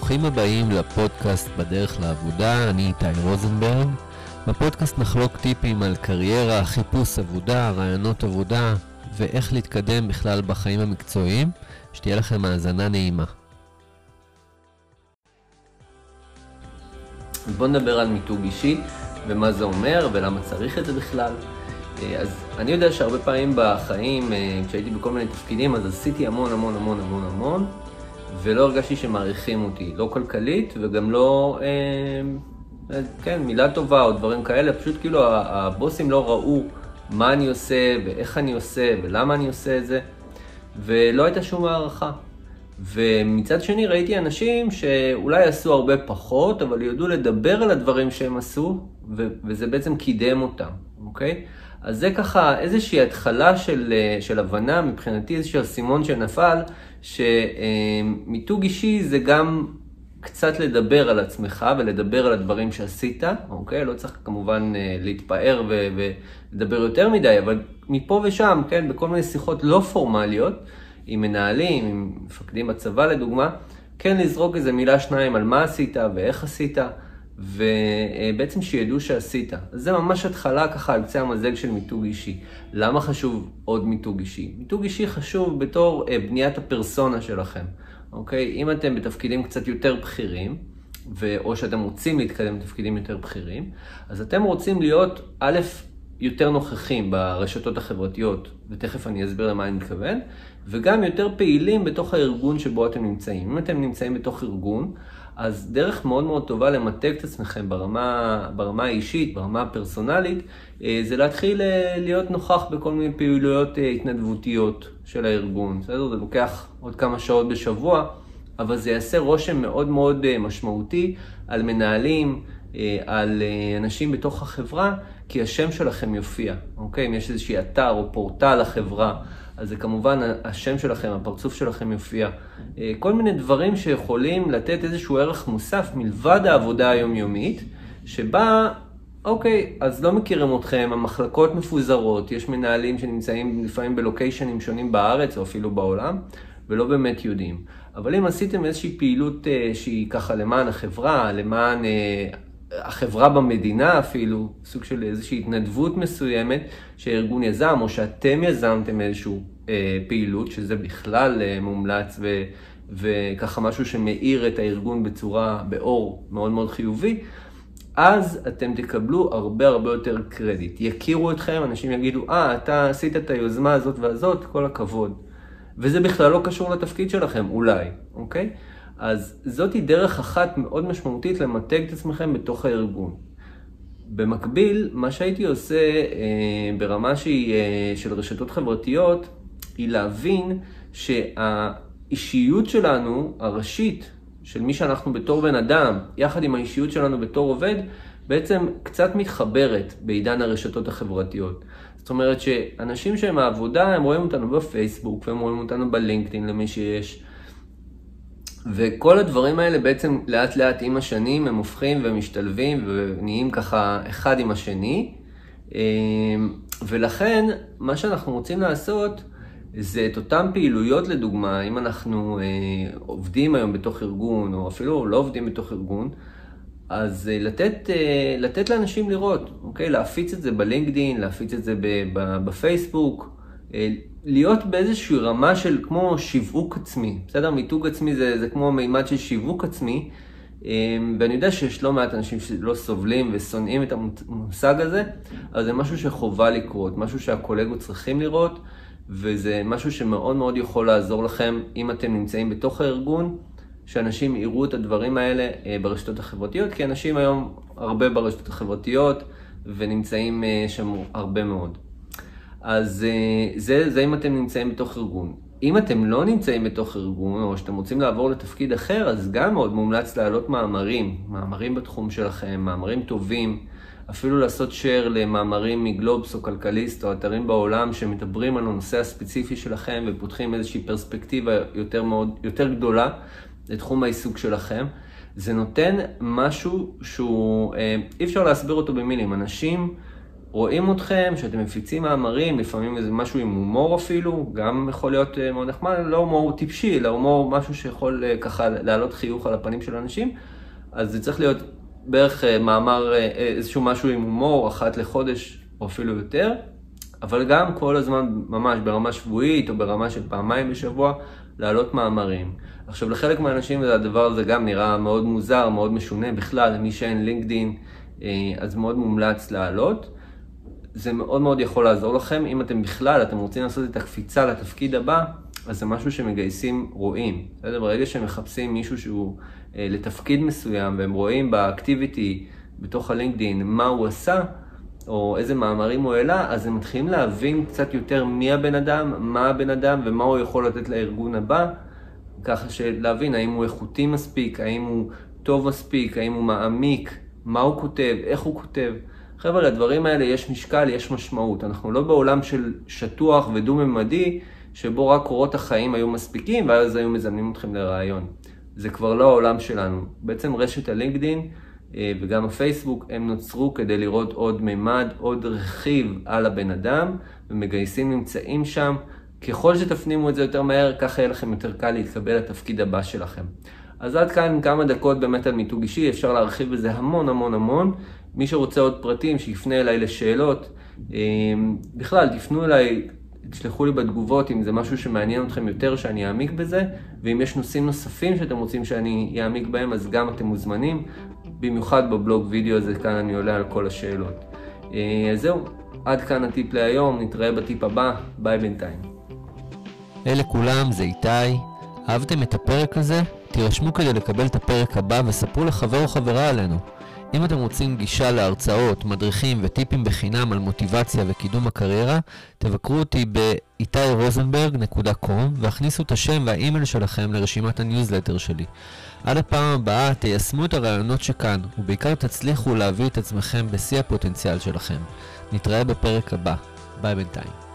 ברוכים הבאים לפודקאסט בדרך לעבודה, אני איתי רוזנברג. בפודקאסט נחלוק טיפים על קריירה, חיפוש עבודה, רעיונות עבודה ואיך להתקדם בכלל בחיים המקצועיים. שתהיה לכם האזנה נעימה. בואו נדבר על מיתוג אישי ומה זה אומר ולמה צריך את זה בכלל. אז אני יודע שהרבה פעמים בחיים, אה, כשהייתי בכל מיני תפקידים, אז עשיתי המון המון המון המון המון, ולא הרגשתי שמעריכים אותי, לא כלכלית וגם לא, אה, אה, כן, מילה טובה או דברים כאלה, פשוט כאילו הבוסים לא ראו מה אני עושה ואיך אני עושה ולמה אני עושה את זה, ולא הייתה שום הערכה. ומצד שני ראיתי אנשים שאולי עשו הרבה פחות, אבל ידעו לדבר על הדברים שהם עשו, ו- וזה בעצם קידם אותם, אוקיי? אז זה ככה איזושהי התחלה של, של הבנה, מבחינתי איזשהו אסימון שנפל, שמיתוג אישי זה גם קצת לדבר על עצמך ולדבר על הדברים שעשית, אוקיי? לא צריך כמובן להתפאר ו- ולדבר יותר מדי, אבל מפה ושם, כן, בכל מיני שיחות לא פורמליות, עם מנהלים, עם מפקדים בצבא לדוגמה, כן לזרוק איזה מילה שניים על מה עשית ואיך עשית, ובעצם שידעו שעשית. זה ממש התחלה ככה על קצה המזלג של מיתוג אישי. למה חשוב עוד מיתוג אישי? מיתוג אישי חשוב בתור אה, בניית הפרסונה שלכם, אוקיי? אם אתם בתפקידים קצת יותר בכירים. או שאתם רוצים להתקדם בתפקידים יותר בכירים, אז אתם רוצים להיות, א', יותר נוכחים ברשתות החברתיות, ותכף אני אסביר למה אני מתכוון, וגם יותר פעילים בתוך הארגון שבו אתם נמצאים. אם אתם נמצאים בתוך ארגון, אז דרך מאוד מאוד טובה למתג את עצמכם ברמה, ברמה האישית, ברמה הפרסונלית, אה, זה להתחיל אה, להיות נוכח בכל מיני פעילויות אה, התנדבותיות של הארגון. בסדר? זה לוקח עוד כמה שעות בשבוע, אבל זה יעשה רושם מאוד מאוד משמעותי על מנהלים, על אנשים בתוך החברה, כי השם שלכם יופיע, אוקיי? אם יש איזשהי אתר או פורטל לחברה, אז זה כמובן השם שלכם, הפרצוף שלכם יופיע. אה, כל מיני דברים שיכולים לתת איזשהו ערך מוסף מלבד העבודה היומיומית, שבה, אוקיי, אז לא מכירים אתכם, המחלקות מפוזרות, יש מנהלים שנמצאים לפעמים בלוקיישנים שונים בארץ או אפילו בעולם, ולא באמת יודעים. אבל אם עשיתם איזושהי פעילות אה, שהיא ככה למען החברה, למען אה, החברה במדינה אפילו, סוג של איזושהי התנדבות מסוימת שהארגון יזם, או שאתם יזמתם איזושהי אה, פעילות, שזה בכלל אה, מומלץ ו, וככה משהו שמאיר את הארגון בצורה, באור מאוד מאוד חיובי, אז אתם תקבלו הרבה הרבה יותר קרדיט. יכירו אתכם, אנשים יגידו, אה, אתה עשית את היוזמה הזאת והזאת, כל הכבוד. וזה בכלל לא קשור לתפקיד שלכם, אולי, אוקיי? אז זאתי דרך אחת מאוד משמעותית למתג את עצמכם בתוך הארגון. במקביל, מה שהייתי עושה אה, ברמה שהיא אה, של רשתות חברתיות, היא להבין שהאישיות שלנו, הראשית, של מי שאנחנו בתור בן אדם, יחד עם האישיות שלנו בתור עובד, בעצם קצת מתחברת בעידן הרשתות החברתיות. זאת אומרת שאנשים שהם העבודה, הם רואים אותנו בפייסבוק, והם רואים אותנו בלינקדאין למי שיש. וכל הדברים האלה בעצם לאט לאט עם השנים הם הופכים ומשתלבים ונהיים ככה אחד עם השני. אמ, ולכן מה שאנחנו רוצים לעשות זה את אותן פעילויות לדוגמה, אם אנחנו אה, עובדים היום בתוך ארגון או אפילו לא עובדים בתוך ארגון, אז אה, לתת, אה, לתת לאנשים לראות, אוקיי? להפיץ את זה בלינקדאין, להפיץ את זה בפייסבוק, להיות באיזושהי רמה של כמו שיווק עצמי, בסדר? מיתוג עצמי זה, זה כמו מימד של שיווק עצמי, אמ, ואני יודע שיש לא מעט אנשים שלא סובלים ושונאים את המושג הזה, אבל זה משהו שחובה לקרות, משהו שהקולגות צריכים לראות, וזה משהו שמאוד מאוד יכול לעזור לכם אם אתם נמצאים בתוך הארגון, שאנשים יראו את הדברים האלה אה, ברשתות החברתיות, כי אנשים היום הרבה ברשתות החברתיות ונמצאים אה, שם הרבה מאוד. אז אה, זה, זה אם אתם נמצאים בתוך ארגון. אם אתם לא נמצאים בתוך ארגון, או שאתם רוצים לעבור לתפקיד אחר, אז גם מאוד מומלץ להעלות מאמרים, מאמרים בתחום שלכם, מאמרים טובים, אפילו לעשות share למאמרים מגלובס או כלכליסט או אתרים בעולם שמדברים על הנושא הספציפי שלכם ופותחים איזושהי פרספקטיבה יותר, מאוד, יותר גדולה לתחום העיסוק שלכם. זה נותן משהו שהוא, אה, אי אפשר להסביר אותו במילים. אנשים רואים אתכם, שאתם מפיצים מאמרים, לפעמים איזה משהו עם הומור אפילו, גם יכול להיות אה, מאוד נחמד, לא הומור טיפשי, אלא הומור משהו שיכול אה, ככה להעלות חיוך על הפנים של אנשים, אז זה צריך להיות בערך אה, מאמר, איזשהו משהו עם הומור, אחת לחודש או אפילו יותר, אבל גם כל הזמן ממש ברמה שבועית או ברמה של פעמיים בשבוע, להעלות מאמרים. עכשיו לחלק מהאנשים הדבר הזה גם נראה מאוד מוזר, מאוד משונה בכלל, למי שאין לינקדין, אז מאוד מומלץ להעלות. זה מאוד מאוד יכול לעזור לכם. אם אתם בכלל, אתם רוצים לעשות את הקפיצה לתפקיד הבא, אז זה משהו שמגייסים רואים. בסדר? ברגע שהם מחפשים מישהו שהוא אה, לתפקיד מסוים, והם רואים באקטיביטי בתוך הלינקדאין מה הוא עשה, או איזה מאמרים הוא העלה, אז הם מתחילים להבין קצת יותר מי הבן אדם, מה הבן אדם ומה הוא יכול לתת לארגון הבא, ככה שלהבין האם הוא איכותי מספיק, האם הוא טוב מספיק, האם הוא מעמיק, מה הוא כותב, איך הוא כותב. חבר'ה, לדברים האלה יש משקל, יש משמעות. אנחנו לא בעולם של שטוח ודו-ממדי, שבו רק קורות החיים היו מספיקים, ואז היו מזמנים אתכם לראיון. זה כבר לא העולם שלנו. בעצם רשת הלינקדין אה, וגם הפייסבוק, הם נוצרו כדי לראות עוד מימד, עוד רכיב על הבן אדם, ומגייסים נמצאים שם. ככל שתפנימו את זה יותר מהר, ככה יהיה לכם יותר קל להתקבל לתפקיד הבא שלכם. אז עד כאן כמה דקות באמת על מיתוג אישי, אפשר להרחיב בזה המון המון המון. מי שרוצה עוד פרטים, שיפנה אליי לשאלות. אמ, בכלל, תפנו אליי, תשלחו לי בתגובות אם זה משהו שמעניין אתכם יותר, שאני אעמיק בזה, ואם יש נושאים נוספים שאתם רוצים שאני אעמיק בהם, אז גם אתם מוזמנים. במיוחד בבלוג וידאו הזה, כאן אני עולה על כל השאלות. אה, אז זהו, עד כאן הטיפ להיום, נתראה בטיפ הבא, ביי בינתיים. אלה כולם, זה איתי. אהבתם את הפרק הזה? תירשמו כדי לקבל את הפרק הבא וספרו לחבר או חברה עלינו. אם אתם רוצים גישה להרצאות, מדריכים וטיפים בחינם על מוטיבציה וקידום הקריירה, תבקרו אותי ב-itairosenberg.com והכניסו את השם והאימייל שלכם לרשימת הניוזלטר שלי. עד הפעם הבאה תיישמו את הרעיונות שכאן, ובעיקר תצליחו להביא את עצמכם בשיא הפוטנציאל שלכם. נתראה בפרק הבא. ביי בינתיים.